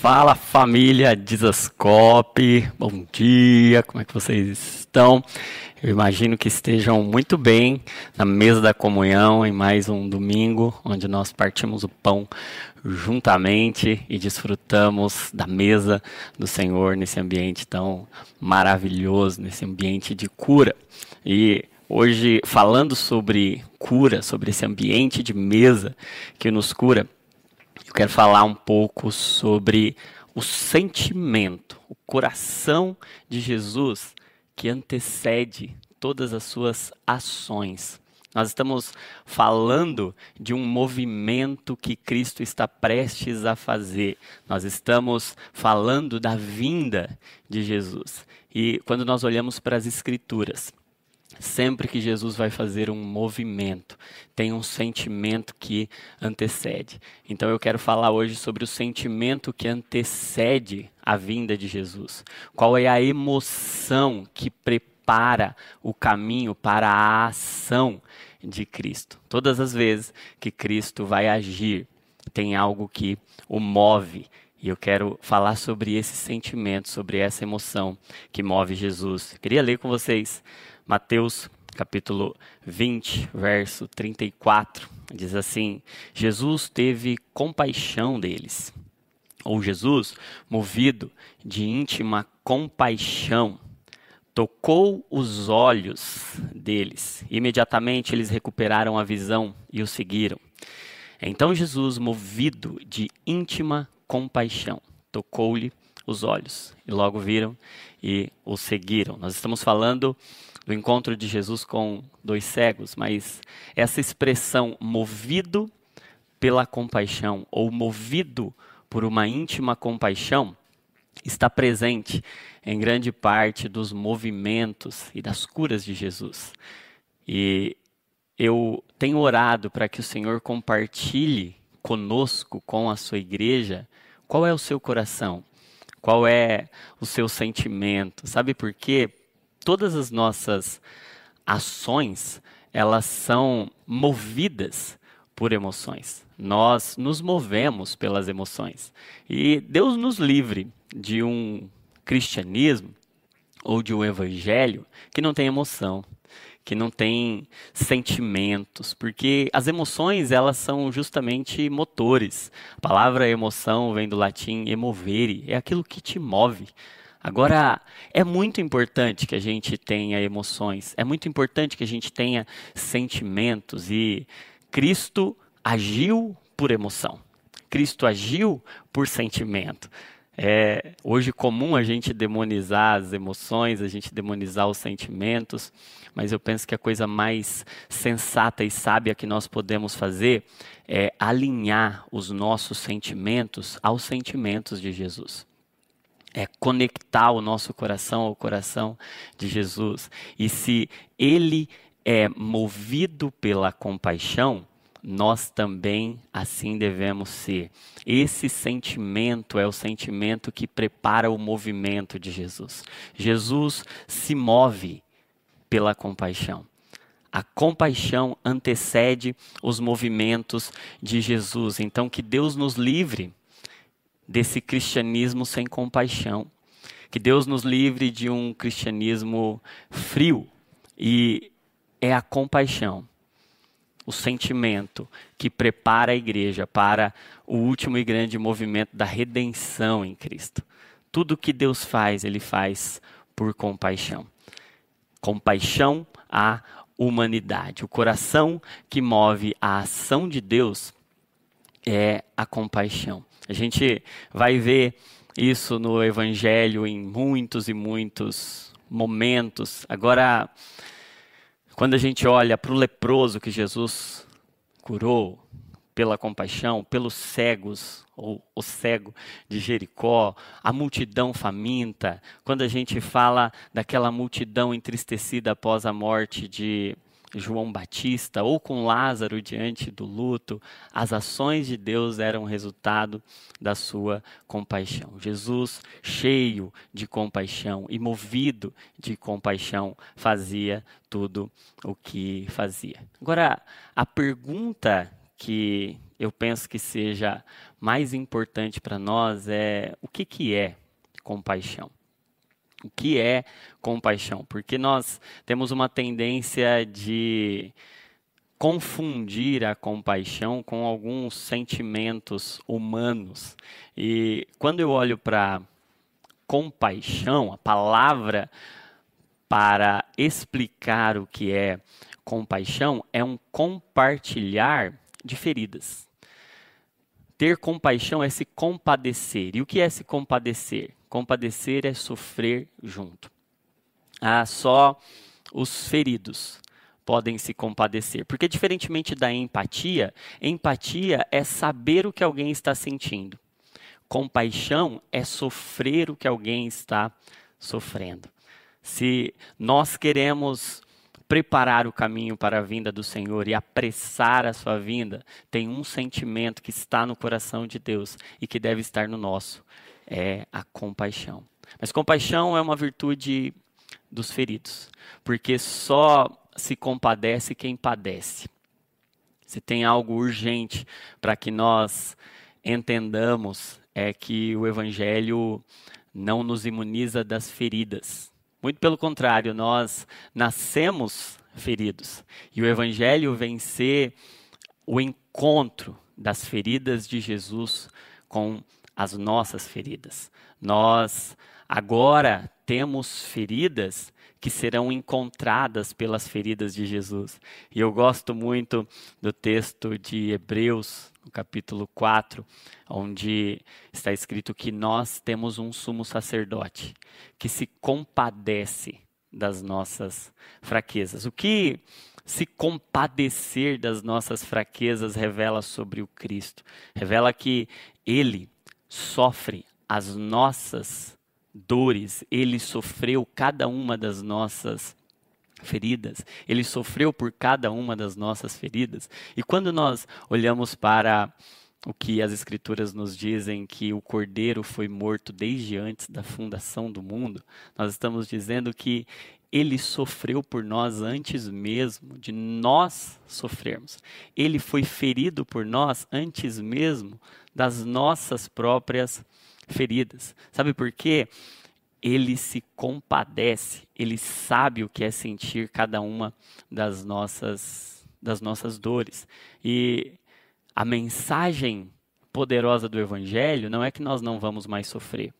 Fala família Dizascope, bom dia, como é que vocês estão? Eu imagino que estejam muito bem na mesa da comunhão em mais um domingo, onde nós partimos o pão juntamente e desfrutamos da mesa do Senhor nesse ambiente tão maravilhoso, nesse ambiente de cura. E hoje, falando sobre cura, sobre esse ambiente de mesa que nos cura, eu quero falar um pouco sobre o sentimento, o coração de Jesus que antecede todas as suas ações. Nós estamos falando de um movimento que Cristo está prestes a fazer. Nós estamos falando da vinda de Jesus. E quando nós olhamos para as Escrituras, Sempre que Jesus vai fazer um movimento, tem um sentimento que antecede. Então eu quero falar hoje sobre o sentimento que antecede a vinda de Jesus. Qual é a emoção que prepara o caminho para a ação de Cristo? Todas as vezes que Cristo vai agir, tem algo que o move. E eu quero falar sobre esse sentimento, sobre essa emoção que move Jesus. Queria ler com vocês Mateus capítulo 20, verso 34, diz assim: Jesus teve compaixão deles. Ou Jesus, movido de íntima compaixão, tocou os olhos deles. Imediatamente eles recuperaram a visão e o seguiram. Então Jesus, movido de íntima compaixão, tocou-lhe os olhos e logo viram e o seguiram. Nós estamos falando do encontro de Jesus com dois cegos, mas essa expressão movido pela compaixão ou movido por uma íntima compaixão está presente em grande parte dos movimentos e das curas de Jesus. E eu tenho orado para que o Senhor compartilhe conosco, com a sua igreja, qual é o seu coração, qual é o seu sentimento. Sabe por quê? Todas as nossas ações, elas são movidas por emoções. Nós nos movemos pelas emoções. E Deus nos livre de um cristianismo ou de um evangelho que não tem emoção, que não tem sentimentos, porque as emoções elas são justamente motores. A palavra emoção vem do latim emovere, é aquilo que te move, Agora, é muito importante que a gente tenha emoções, é muito importante que a gente tenha sentimentos e Cristo agiu por emoção. Cristo agiu por sentimento. É hoje comum a gente demonizar as emoções, a gente demonizar os sentimentos, mas eu penso que a coisa mais sensata e sábia que nós podemos fazer é alinhar os nossos sentimentos aos sentimentos de Jesus é conectar o nosso coração ao coração de Jesus. E se ele é movido pela compaixão, nós também assim devemos ser. Esse sentimento é o sentimento que prepara o movimento de Jesus. Jesus se move pela compaixão. A compaixão antecede os movimentos de Jesus. Então, que Deus nos livre desse cristianismo sem compaixão. Que Deus nos livre de um cristianismo frio e é a compaixão, o sentimento que prepara a igreja para o último e grande movimento da redenção em Cristo. Tudo que Deus faz, ele faz por compaixão. Compaixão à humanidade. O coração que move a ação de Deus é a compaixão. A gente vai ver isso no Evangelho em muitos e muitos momentos. Agora, quando a gente olha para o leproso que Jesus curou pela compaixão, pelos cegos, ou o cego de Jericó, a multidão faminta, quando a gente fala daquela multidão entristecida após a morte de João Batista ou com Lázaro diante do luto, as ações de Deus eram resultado da sua compaixão. Jesus, cheio de compaixão e movido de compaixão, fazia tudo o que fazia. Agora, a pergunta que eu penso que seja mais importante para nós é o que, que é compaixão. O que é compaixão? Porque nós temos uma tendência de confundir a compaixão com alguns sentimentos humanos. E quando eu olho para compaixão, a palavra para explicar o que é compaixão é um compartilhar de feridas. Ter compaixão é se compadecer. E o que é se compadecer? Compadecer é sofrer junto. Ah, só os feridos podem se compadecer. Porque, diferentemente da empatia, empatia é saber o que alguém está sentindo. Compaixão é sofrer o que alguém está sofrendo. Se nós queremos preparar o caminho para a vinda do Senhor e apressar a sua vinda, tem um sentimento que está no coração de Deus e que deve estar no nosso: é a compaixão. Mas compaixão é uma virtude dos feridos, porque só se compadece quem padece. Se tem algo urgente para que nós entendamos, é que o Evangelho não nos imuniza das feridas. Muito pelo contrário, nós nascemos feridos. E o Evangelho vem ser o encontro das feridas de Jesus com as nossas feridas. Nós agora temos feridas que serão encontradas pelas feridas de Jesus. E eu gosto muito do texto de Hebreus, no capítulo 4, onde está escrito que nós temos um sumo sacerdote que se compadece das nossas fraquezas. O que se compadecer das nossas fraquezas revela sobre o Cristo? Revela que ele sofre as nossas dores, ele sofreu cada uma das nossas feridas, ele sofreu por cada uma das nossas feridas. E quando nós olhamos para o que as escrituras nos dizem que o cordeiro foi morto desde antes da fundação do mundo, nós estamos dizendo que ele sofreu por nós antes mesmo de nós sofrermos. Ele foi ferido por nós antes mesmo das nossas próprias feridas. Sabe por quê? ele se compadece, ele sabe o que é sentir cada uma das nossas, das nossas dores. E a mensagem poderosa do Evangelho não é que nós não vamos mais sofrer.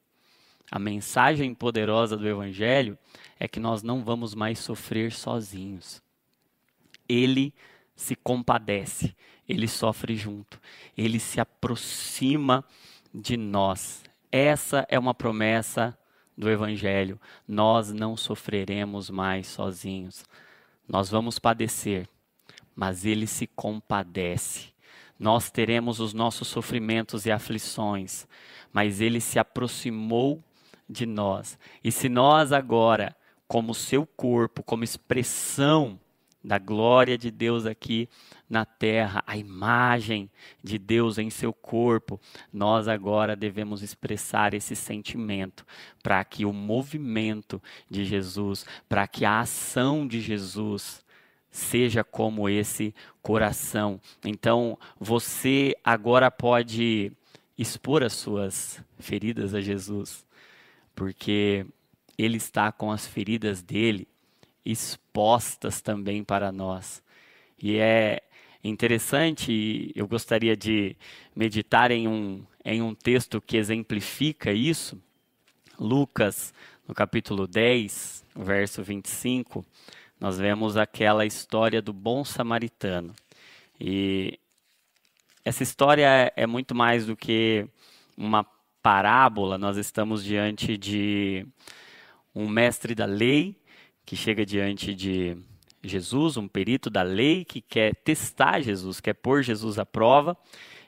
A mensagem poderosa do Evangelho é que nós não vamos mais sofrer sozinhos. Ele se compadece, ele sofre junto, ele se aproxima de nós. Essa é uma promessa do Evangelho, nós não sofreremos mais sozinhos. Nós vamos padecer, mas Ele se compadece. Nós teremos os nossos sofrimentos e aflições, mas Ele se aproximou de nós. E se nós agora, como seu corpo, como expressão da glória de Deus aqui na terra, a imagem de Deus em seu corpo, nós agora devemos expressar esse sentimento para que o movimento de Jesus, para que a ação de Jesus seja como esse coração. Então, você agora pode expor as suas feridas a Jesus, porque ele está com as feridas dele expostas também para nós. E é interessante, eu gostaria de meditar em um, em um texto que exemplifica isso. Lucas, no capítulo 10, verso 25, nós vemos aquela história do bom samaritano. E essa história é muito mais do que uma parábola, nós estamos diante de um mestre da lei que chega diante de Jesus, um perito da lei que quer testar Jesus, quer pôr Jesus à prova,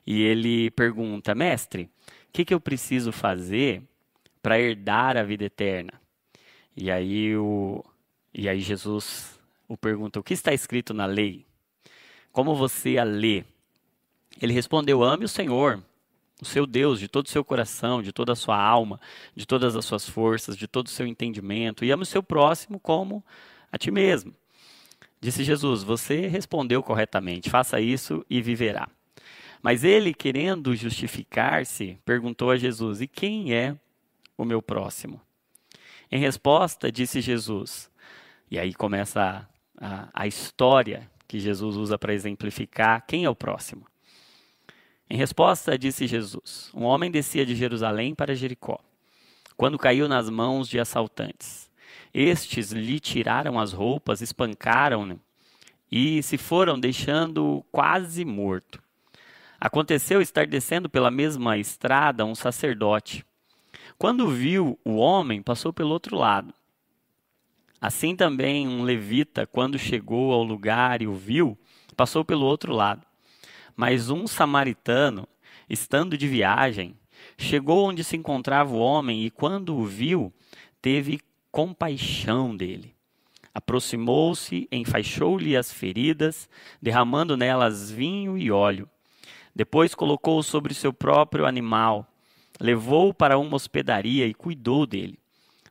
e ele pergunta: Mestre, o que, que eu preciso fazer para herdar a vida eterna? E aí, o, e aí Jesus o pergunta: O que está escrito na lei? Como você a lê? Ele respondeu: Ame o Senhor, o seu Deus, de todo o seu coração, de toda a sua alma, de todas as suas forças, de todo o seu entendimento, e ame o seu próximo como a ti mesmo. Disse Jesus: Você respondeu corretamente, faça isso e viverá. Mas ele, querendo justificar-se, perguntou a Jesus: E quem é o meu próximo? Em resposta, disse Jesus, e aí começa a, a, a história que Jesus usa para exemplificar quem é o próximo. Em resposta, disse Jesus: Um homem descia de Jerusalém para Jericó, quando caiu nas mãos de assaltantes. Estes lhe tiraram as roupas, espancaram-no e se foram, deixando quase morto. Aconteceu estar descendo pela mesma estrada um sacerdote. Quando viu o homem, passou pelo outro lado. Assim também um levita, quando chegou ao lugar e o viu, passou pelo outro lado. Mas um samaritano, estando de viagem, chegou onde se encontrava o homem e, quando o viu, teve compaixão dele. Aproximou-se, enfaixou-lhe as feridas, derramando nelas vinho e óleo. Depois colocou-o sobre seu próprio animal, levou-o para uma hospedaria e cuidou dele.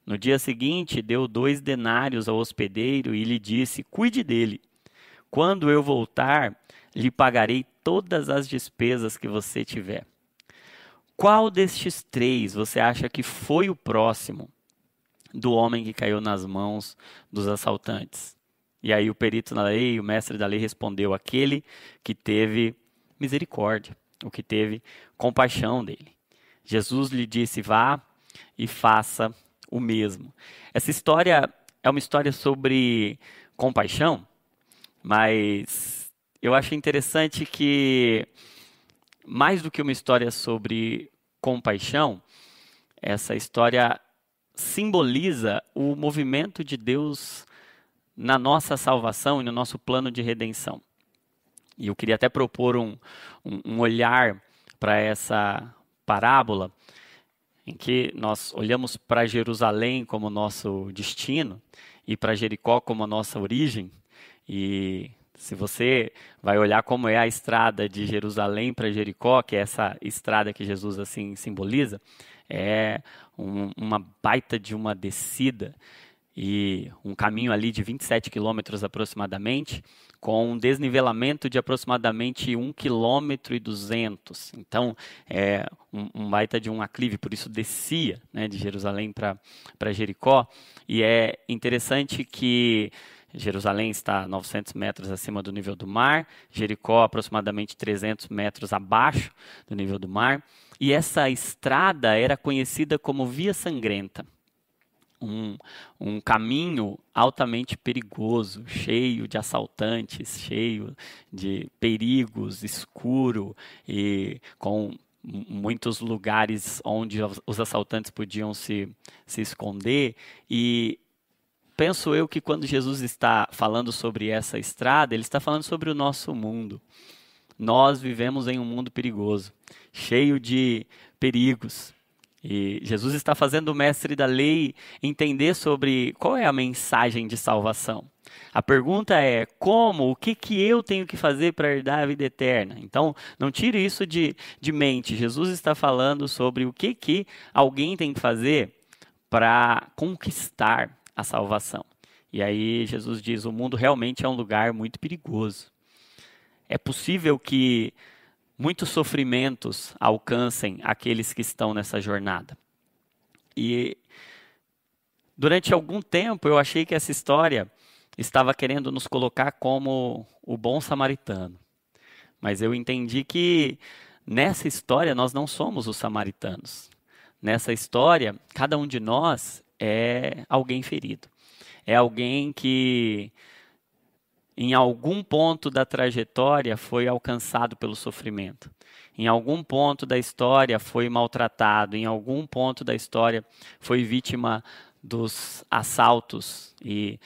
No dia seguinte, deu dois denários ao hospedeiro e lhe disse: Cuide dele. Quando eu voltar, lhe pagarei todas as despesas que você tiver. Qual destes três você acha que foi o próximo do homem que caiu nas mãos dos assaltantes? E aí o perito na lei, o mestre da lei respondeu: aquele que teve misericórdia, o que teve compaixão dele. Jesus lhe disse: vá e faça o mesmo. Essa história é uma história sobre compaixão, mas eu acho interessante que, mais do que uma história sobre compaixão, essa história simboliza o movimento de Deus na nossa salvação e no nosso plano de redenção. E eu queria até propor um, um, um olhar para essa parábola em que nós olhamos para Jerusalém como nosso destino e para Jericó como a nossa origem. E se você vai olhar como é a estrada de Jerusalém para Jericó, que é essa estrada que Jesus assim simboliza, é um, uma baita de uma descida e um caminho ali de 27 quilômetros aproximadamente, com um desnivelamento de aproximadamente 1 km 200. Então, é um, um baita de um aclive, por isso descia né, de Jerusalém para Jericó. E é interessante que Jerusalém está 900 metros acima do nível do mar, Jericó aproximadamente 300 metros abaixo do nível do mar. E essa estrada era conhecida como Via Sangrenta um, um caminho altamente perigoso, cheio de assaltantes, cheio de perigos, escuro e com muitos lugares onde os assaltantes podiam se, se esconder. E penso eu que quando Jesus está falando sobre essa estrada, ele está falando sobre o nosso mundo. Nós vivemos em um mundo perigoso, cheio de perigos, e Jesus está fazendo o mestre da lei entender sobre qual é a mensagem de salvação. A pergunta é como, o que, que eu tenho que fazer para herdar a vida eterna? Então, não tire isso de, de mente. Jesus está falando sobre o que, que alguém tem que fazer para conquistar a salvação. E aí Jesus diz: o mundo realmente é um lugar muito perigoso. É possível que muitos sofrimentos alcancem aqueles que estão nessa jornada. E durante algum tempo eu achei que essa história estava querendo nos colocar como o bom samaritano. Mas eu entendi que nessa história nós não somos os samaritanos. Nessa história, cada um de nós é alguém ferido. É alguém que em algum ponto da trajetória foi alcançado pelo sofrimento. Em algum ponto da história foi maltratado, em algum ponto da história foi vítima dos assaltos e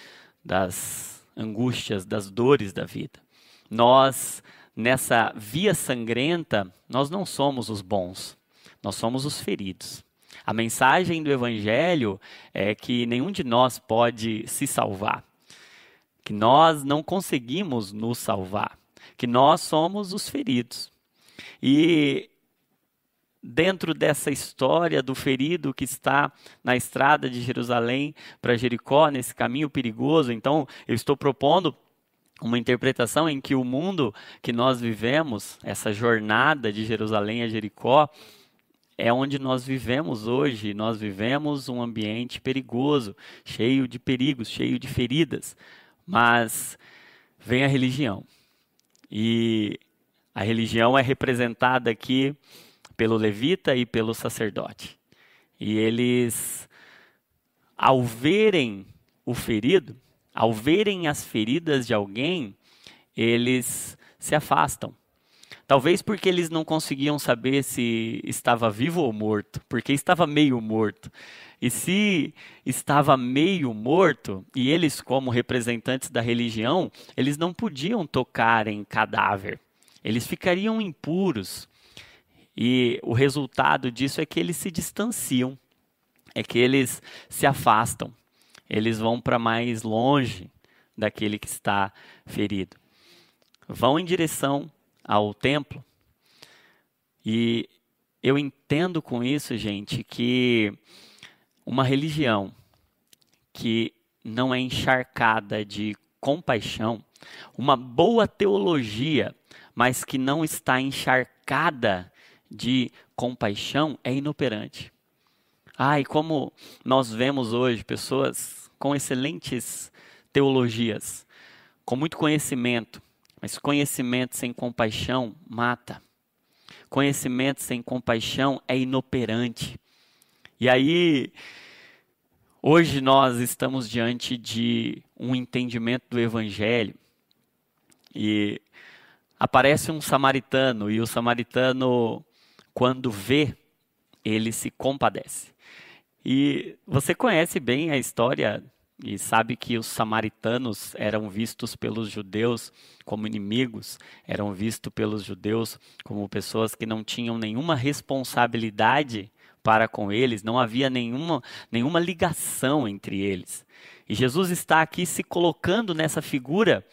das angústias, das dores da vida. Nós, nessa via sangrenta, nós não somos os bons, nós somos os feridos. A mensagem do Evangelho é que nenhum de nós pode se salvar que nós não conseguimos nos salvar, que nós somos os feridos. E dentro dessa história do ferido que está na estrada de Jerusalém para Jericó, nesse caminho perigoso, então eu estou propondo uma interpretação em que o mundo que nós vivemos, essa jornada de Jerusalém a Jericó, é onde nós vivemos hoje. Nós vivemos um ambiente perigoso, cheio de perigos, cheio de feridas. Mas vem a religião. E a religião é representada aqui pelo levita e pelo sacerdote. E eles, ao verem o ferido, ao verem as feridas de alguém, eles se afastam. Talvez porque eles não conseguiam saber se estava vivo ou morto, porque estava meio morto. E se estava meio morto, e eles, como representantes da religião, eles não podiam tocar em cadáver. Eles ficariam impuros. E o resultado disso é que eles se distanciam, é que eles se afastam eles vão para mais longe daquele que está ferido. Vão em direção ao templo. E eu entendo com isso, gente, que uma religião que não é encharcada de compaixão, uma boa teologia, mas que não está encharcada de compaixão, é inoperante. Ah, e como nós vemos hoje pessoas com excelentes teologias, com muito conhecimento, mas conhecimento sem compaixão mata. Conhecimento sem compaixão é inoperante. E aí, hoje nós estamos diante de um entendimento do Evangelho e aparece um samaritano e o samaritano, quando vê, ele se compadece. E você conhece bem a história e sabe que os samaritanos eram vistos pelos judeus como inimigos, eram vistos pelos judeus como pessoas que não tinham nenhuma responsabilidade para com eles, não havia nenhuma, nenhuma ligação entre eles. E Jesus está aqui se colocando nessa figura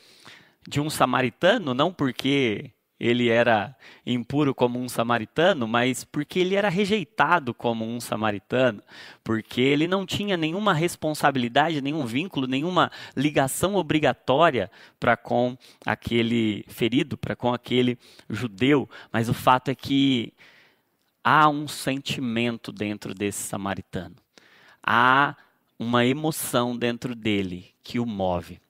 de um samaritano, não porque ele era impuro como um samaritano, mas porque ele era rejeitado como um samaritano, porque ele não tinha nenhuma responsabilidade, nenhum vínculo, nenhuma ligação obrigatória para com aquele ferido, para com aquele judeu. Mas o fato é que há um sentimento dentro desse samaritano, há uma emoção dentro dele que o move.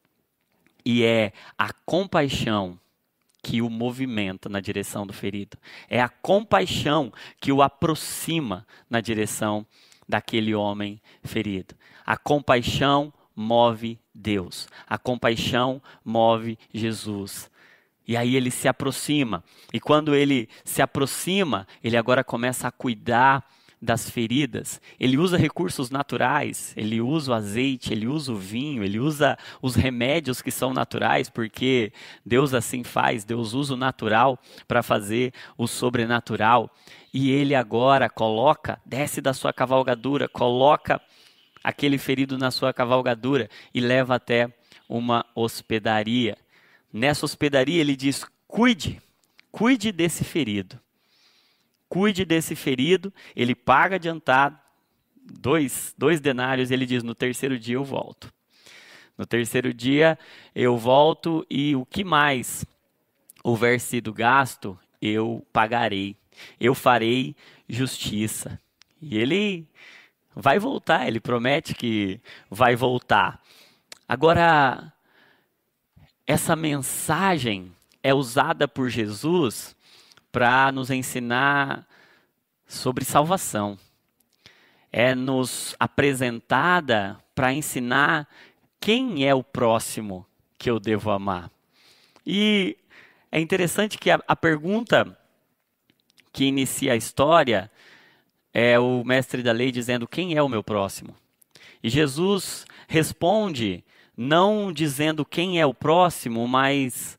E é a compaixão que o movimenta na direção do ferido. É a compaixão que o aproxima na direção daquele homem ferido. A compaixão move Deus. A compaixão move Jesus. E aí ele se aproxima. E quando ele se aproxima, ele agora começa a cuidar das feridas, ele usa recursos naturais, ele usa o azeite, ele usa o vinho, ele usa os remédios que são naturais, porque Deus assim faz, Deus usa o natural para fazer o sobrenatural. E ele agora coloca, desce da sua cavalgadura, coloca aquele ferido na sua cavalgadura e leva até uma hospedaria. Nessa hospedaria ele diz: cuide, cuide desse ferido cuide desse ferido, ele paga adiantado, dois, dois denários, ele diz: no terceiro dia eu volto. No terceiro dia eu volto e o que mais houver sido gasto, eu pagarei. Eu farei justiça. E ele vai voltar, ele promete que vai voltar. Agora, essa mensagem é usada por Jesus para nos ensinar sobre salvação. É nos apresentada para ensinar quem é o próximo que eu devo amar. E é interessante que a, a pergunta que inicia a história é o mestre da lei dizendo: Quem é o meu próximo? E Jesus responde, não dizendo quem é o próximo, mas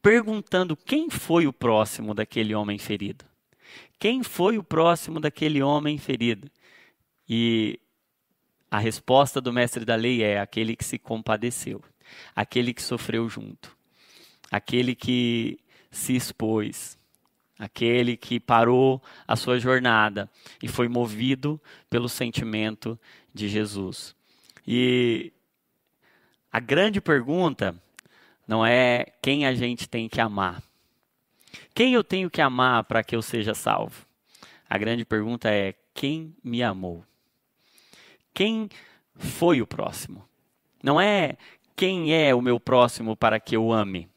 perguntando quem foi o próximo daquele homem ferido. Quem foi o próximo daquele homem ferido? E a resposta do mestre da lei é aquele que se compadeceu, aquele que sofreu junto, aquele que se expôs, aquele que parou a sua jornada e foi movido pelo sentimento de Jesus. E a grande pergunta não é quem a gente tem que amar. Quem eu tenho que amar para que eu seja salvo? A grande pergunta é: quem me amou? Quem foi o próximo? Não é quem é o meu próximo para que eu ame.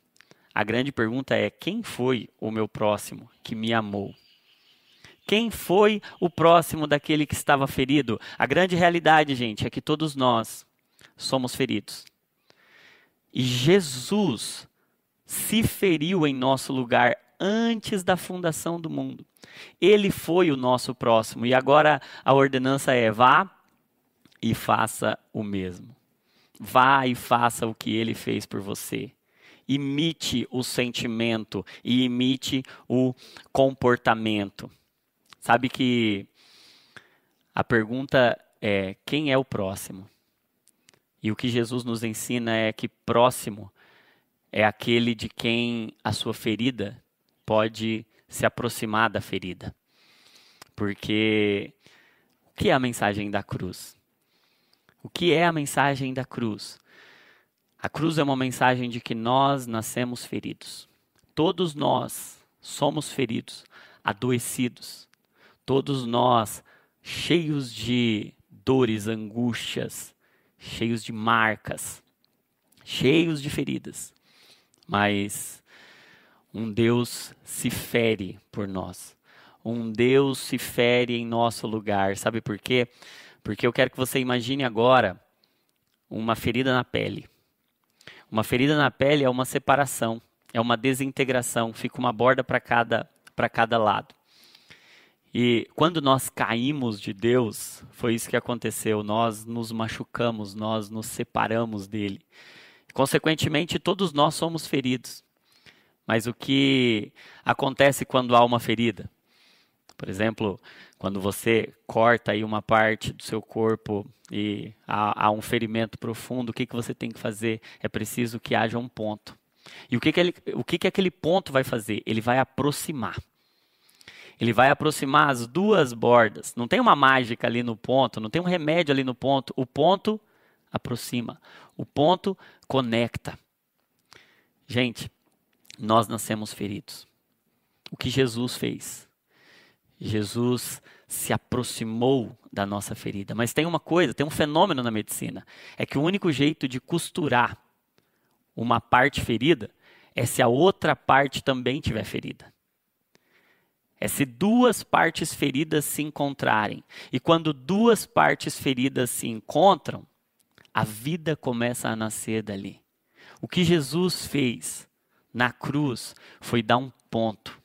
A grande pergunta é: quem foi o meu próximo que me amou? Quem foi o próximo daquele que estava ferido? A grande realidade, gente, é que todos nós somos feridos. E Jesus se feriu em nosso lugar antes da fundação do mundo. Ele foi o nosso próximo. E agora a ordenança é: vá e faça o mesmo. Vá e faça o que ele fez por você. Imite o sentimento e imite o comportamento. Sabe que a pergunta é: quem é o próximo? E o que Jesus nos ensina é que próximo é aquele de quem a sua ferida pode se aproximar da ferida. Porque o que é a mensagem da cruz? O que é a mensagem da cruz? A cruz é uma mensagem de que nós nascemos feridos. Todos nós somos feridos, adoecidos. Todos nós cheios de dores, angústias, cheios de marcas, cheios de feridas. Mas um Deus se fere por nós. Um Deus se fere em nosso lugar. Sabe por quê? Porque eu quero que você imagine agora uma ferida na pele. Uma ferida na pele é uma separação, é uma desintegração, fica uma borda para cada, cada lado. E quando nós caímos de Deus, foi isso que aconteceu. Nós nos machucamos, nós nos separamos dele. Consequentemente, todos nós somos feridos. Mas o que acontece quando há uma ferida? Por exemplo, quando você corta aí uma parte do seu corpo e há, há um ferimento profundo, o que, que você tem que fazer? É preciso que haja um ponto. E o que, que, ele, o que, que aquele ponto vai fazer? Ele vai aproximar. Ele vai aproximar as duas bordas. Não tem uma mágica ali no ponto, não tem um remédio ali no ponto. O ponto aproxima. O ponto conecta. Gente, nós nascemos feridos. O que Jesus fez? Jesus se aproximou da nossa ferida. Mas tem uma coisa, tem um fenômeno na medicina: é que o único jeito de costurar uma parte ferida é se a outra parte também tiver ferida. É se duas partes feridas se encontrarem. E quando duas partes feridas se encontram, a vida começa a nascer dali. O que Jesus fez na cruz foi dar um ponto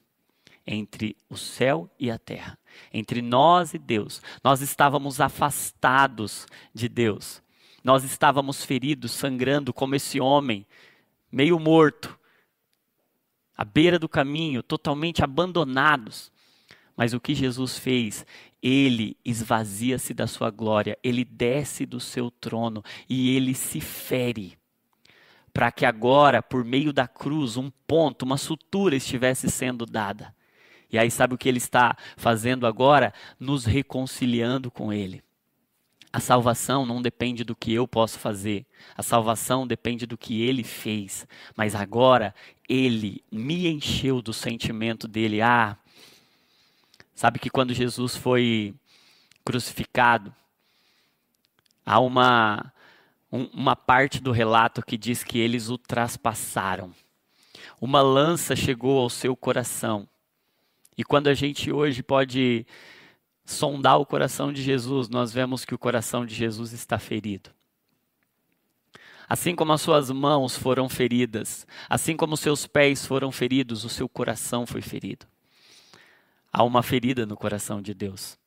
entre o céu e a terra, entre nós e Deus. Nós estávamos afastados de Deus. Nós estávamos feridos, sangrando como esse homem, meio morto, à beira do caminho, totalmente abandonados. Mas o que Jesus fez? Ele esvazia-se da sua glória, ele desce do seu trono e ele se fere para que agora, por meio da cruz, um ponto, uma sutura estivesse sendo dada. E aí, sabe o que ele está fazendo agora? Nos reconciliando com ele. A salvação não depende do que eu posso fazer, a salvação depende do que ele fez. Mas agora, ele me encheu do sentimento dele. Ah, sabe que quando Jesus foi crucificado, há uma um, uma parte do relato que diz que eles o traspassaram. Uma lança chegou ao seu coração. E quando a gente hoje pode sondar o coração de Jesus, nós vemos que o coração de Jesus está ferido. Assim como as suas mãos foram feridas, assim como os seus pés foram feridos, o seu coração foi ferido. Há uma ferida no coração de Deus.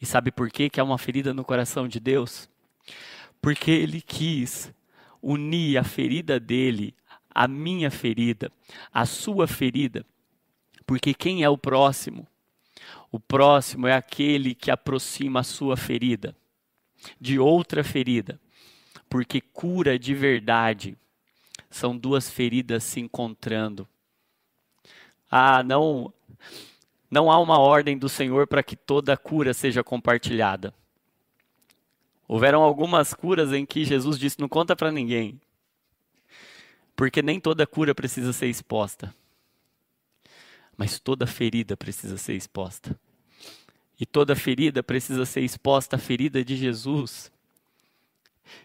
E sabe por que, que há uma ferida no coração de Deus? porque ele quis unir a ferida dele à minha ferida, à sua ferida. Porque quem é o próximo? O próximo é aquele que aproxima a sua ferida de outra ferida. Porque cura de verdade são duas feridas se encontrando. Ah, não não há uma ordem do Senhor para que toda cura seja compartilhada. Houveram algumas curas em que Jesus disse: não conta para ninguém. Porque nem toda cura precisa ser exposta. Mas toda ferida precisa ser exposta. E toda ferida precisa ser exposta à ferida de Jesus.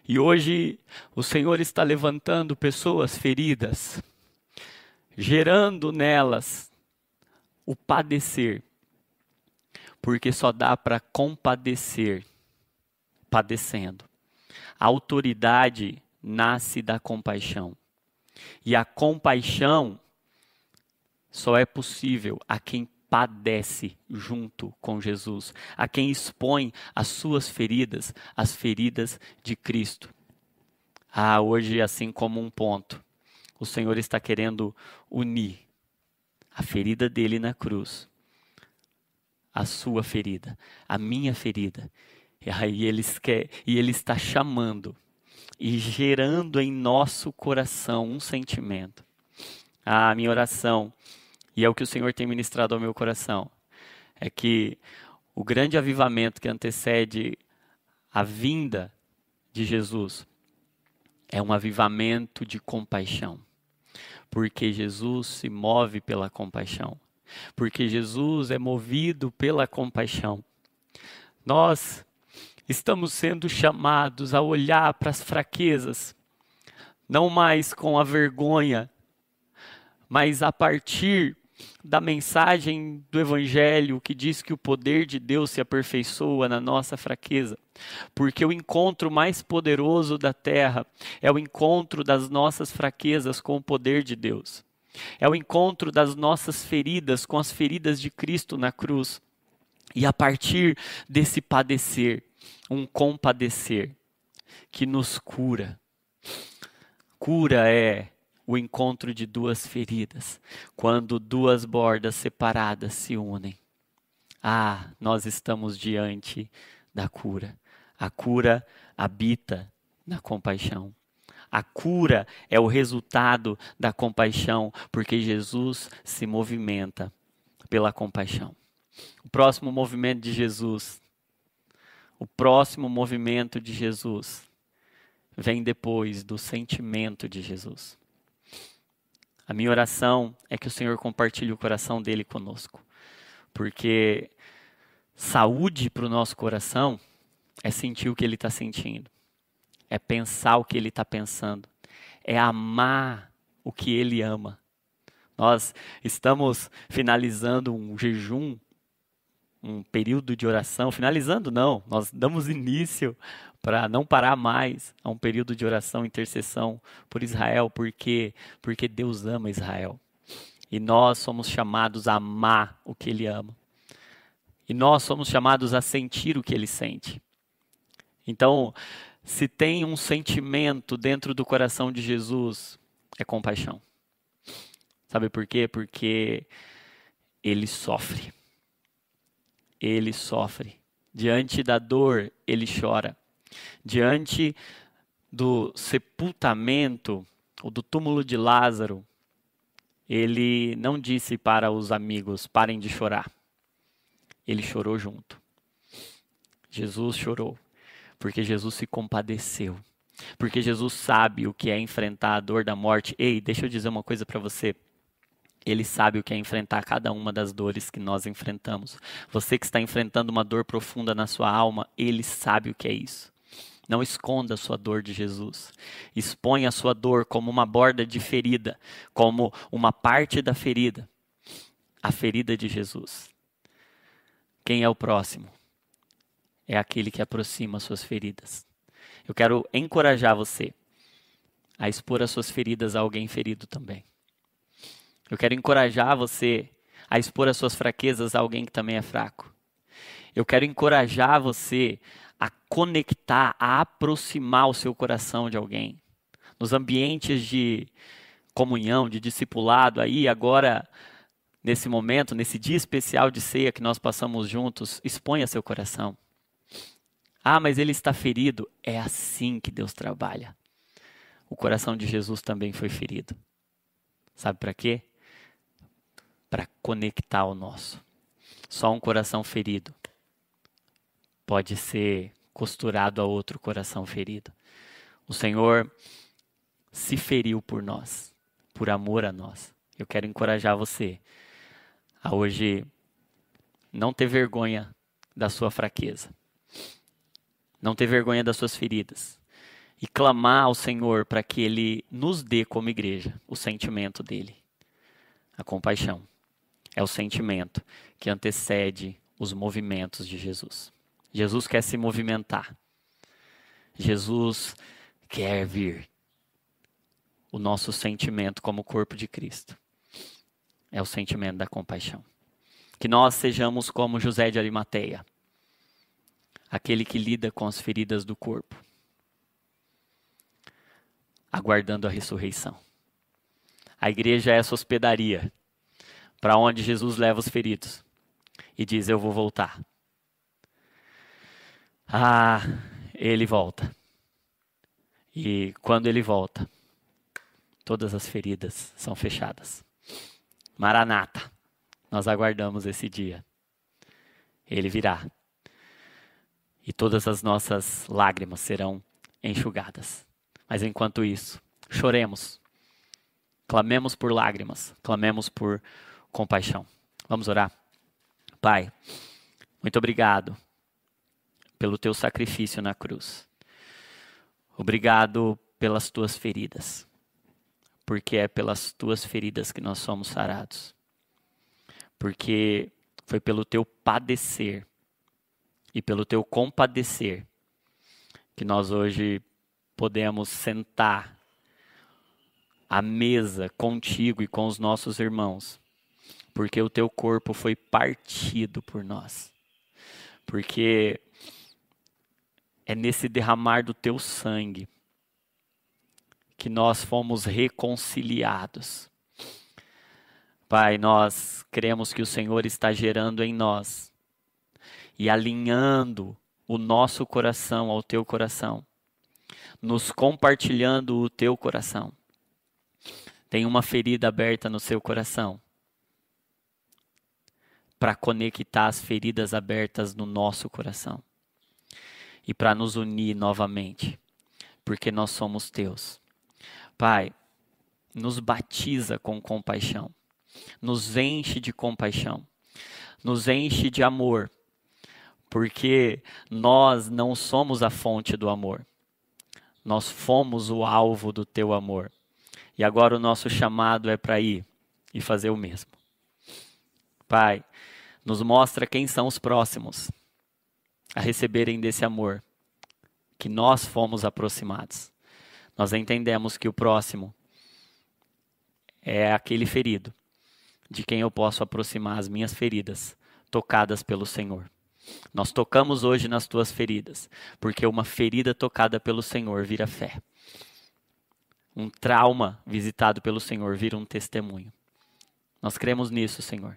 E hoje o Senhor está levantando pessoas feridas, gerando nelas o padecer, porque só dá para compadecer padecendo. A autoridade nasce da compaixão. E a compaixão só é possível a quem padece junto com Jesus, a quem expõe as suas feridas, as feridas de Cristo. Ah, hoje, assim como um ponto, o Senhor está querendo unir a ferida dele na cruz, a sua ferida, a minha ferida. E aí ele, quer, e ele está chamando e gerando em nosso coração um sentimento. Ah, minha oração e é o que o Senhor tem ministrado ao meu coração, é que o grande avivamento que antecede a vinda de Jesus é um avivamento de compaixão. Porque Jesus se move pela compaixão. Porque Jesus é movido pela compaixão. Nós estamos sendo chamados a olhar para as fraquezas, não mais com a vergonha, mas a partir da mensagem do Evangelho que diz que o poder de Deus se aperfeiçoa na nossa fraqueza. Porque o encontro mais poderoso da terra é o encontro das nossas fraquezas com o poder de Deus. É o encontro das nossas feridas com as feridas de Cristo na cruz. E a partir desse padecer, um compadecer que nos cura. Cura é o encontro de duas feridas, quando duas bordas separadas se unem. Ah, nós estamos diante da cura. A cura habita na compaixão. A cura é o resultado da compaixão, porque Jesus se movimenta pela compaixão. O próximo movimento de Jesus, o próximo movimento de Jesus, vem depois do sentimento de Jesus. A minha oração é que o Senhor compartilhe o coração dele conosco. Porque saúde para o nosso coração é sentir o que ele está sentindo, é pensar o que ele está pensando, é amar o que ele ama. Nós estamos finalizando um jejum, um período de oração. Finalizando, não, nós damos início para não parar mais a um período de oração e intercessão por Israel, porque porque Deus ama Israel. E nós somos chamados a amar o que ele ama. E nós somos chamados a sentir o que ele sente. Então, se tem um sentimento dentro do coração de Jesus, é compaixão. Sabe por quê? Porque ele sofre. Ele sofre. Diante da dor, ele chora diante do sepultamento, ou do túmulo de Lázaro, ele não disse para os amigos: parem de chorar. Ele chorou junto. Jesus chorou, porque Jesus se compadeceu. Porque Jesus sabe o que é enfrentar a dor da morte. Ei, deixa eu dizer uma coisa para você. Ele sabe o que é enfrentar cada uma das dores que nós enfrentamos. Você que está enfrentando uma dor profunda na sua alma, ele sabe o que é isso. Não esconda a sua dor de Jesus. Exponha a sua dor como uma borda de ferida, como uma parte da ferida. A ferida de Jesus. Quem é o próximo? É aquele que aproxima as suas feridas. Eu quero encorajar você a expor as suas feridas a alguém ferido também. Eu quero encorajar você a expor as suas fraquezas a alguém que também é fraco. Eu quero encorajar você a conectar, a aproximar o seu coração de alguém. Nos ambientes de comunhão, de discipulado, aí agora, nesse momento, nesse dia especial de ceia que nós passamos juntos, exponha seu coração. Ah, mas ele está ferido. É assim que Deus trabalha. O coração de Jesus também foi ferido. Sabe para quê? Para conectar o nosso. Só um coração ferido pode ser costurado a outro coração ferido. O Senhor se feriu por nós, por amor a nós. Eu quero encorajar você a hoje não ter vergonha da sua fraqueza, não ter vergonha das suas feridas e clamar ao Senhor para que Ele nos dê como igreja o sentimento dele, a compaixão. É o sentimento que antecede os movimentos de Jesus. Jesus quer se movimentar. Jesus quer vir. O nosso sentimento como corpo de Cristo é o sentimento da compaixão. Que nós sejamos como José de Arimateia, aquele que lida com as feridas do corpo, aguardando a ressurreição. A igreja é essa hospedaria para onde Jesus leva os feridos e diz: Eu vou voltar. Ah, ele volta. E quando ele volta, todas as feridas são fechadas. Maranata, nós aguardamos esse dia. Ele virá. E todas as nossas lágrimas serão enxugadas. Mas enquanto isso, choremos. Clamemos por lágrimas, clamemos por compaixão. Vamos orar? Pai, muito obrigado pelo teu sacrifício na cruz. Obrigado pelas tuas feridas, porque é pelas tuas feridas que nós somos sarados. Porque foi pelo teu padecer e pelo teu compadecer que nós hoje podemos sentar à mesa contigo e com os nossos irmãos, porque o teu corpo foi partido por nós. Porque é nesse derramar do teu sangue que nós fomos reconciliados. Pai, nós cremos que o Senhor está gerando em nós e alinhando o nosso coração ao teu coração, nos compartilhando o teu coração. Tem uma ferida aberta no seu coração para conectar as feridas abertas no nosso coração e para nos unir novamente, porque nós somos teus. Pai, nos batiza com compaixão, nos enche de compaixão, nos enche de amor, porque nós não somos a fonte do amor, nós fomos o alvo do teu amor. E agora o nosso chamado é para ir e fazer o mesmo. Pai, nos mostra quem são os próximos a receberem desse amor que nós fomos aproximados. Nós entendemos que o próximo é aquele ferido, de quem eu posso aproximar as minhas feridas, tocadas pelo Senhor. Nós tocamos hoje nas tuas feridas, porque uma ferida tocada pelo Senhor vira fé. Um trauma visitado pelo Senhor vira um testemunho. Nós cremos nisso, Senhor.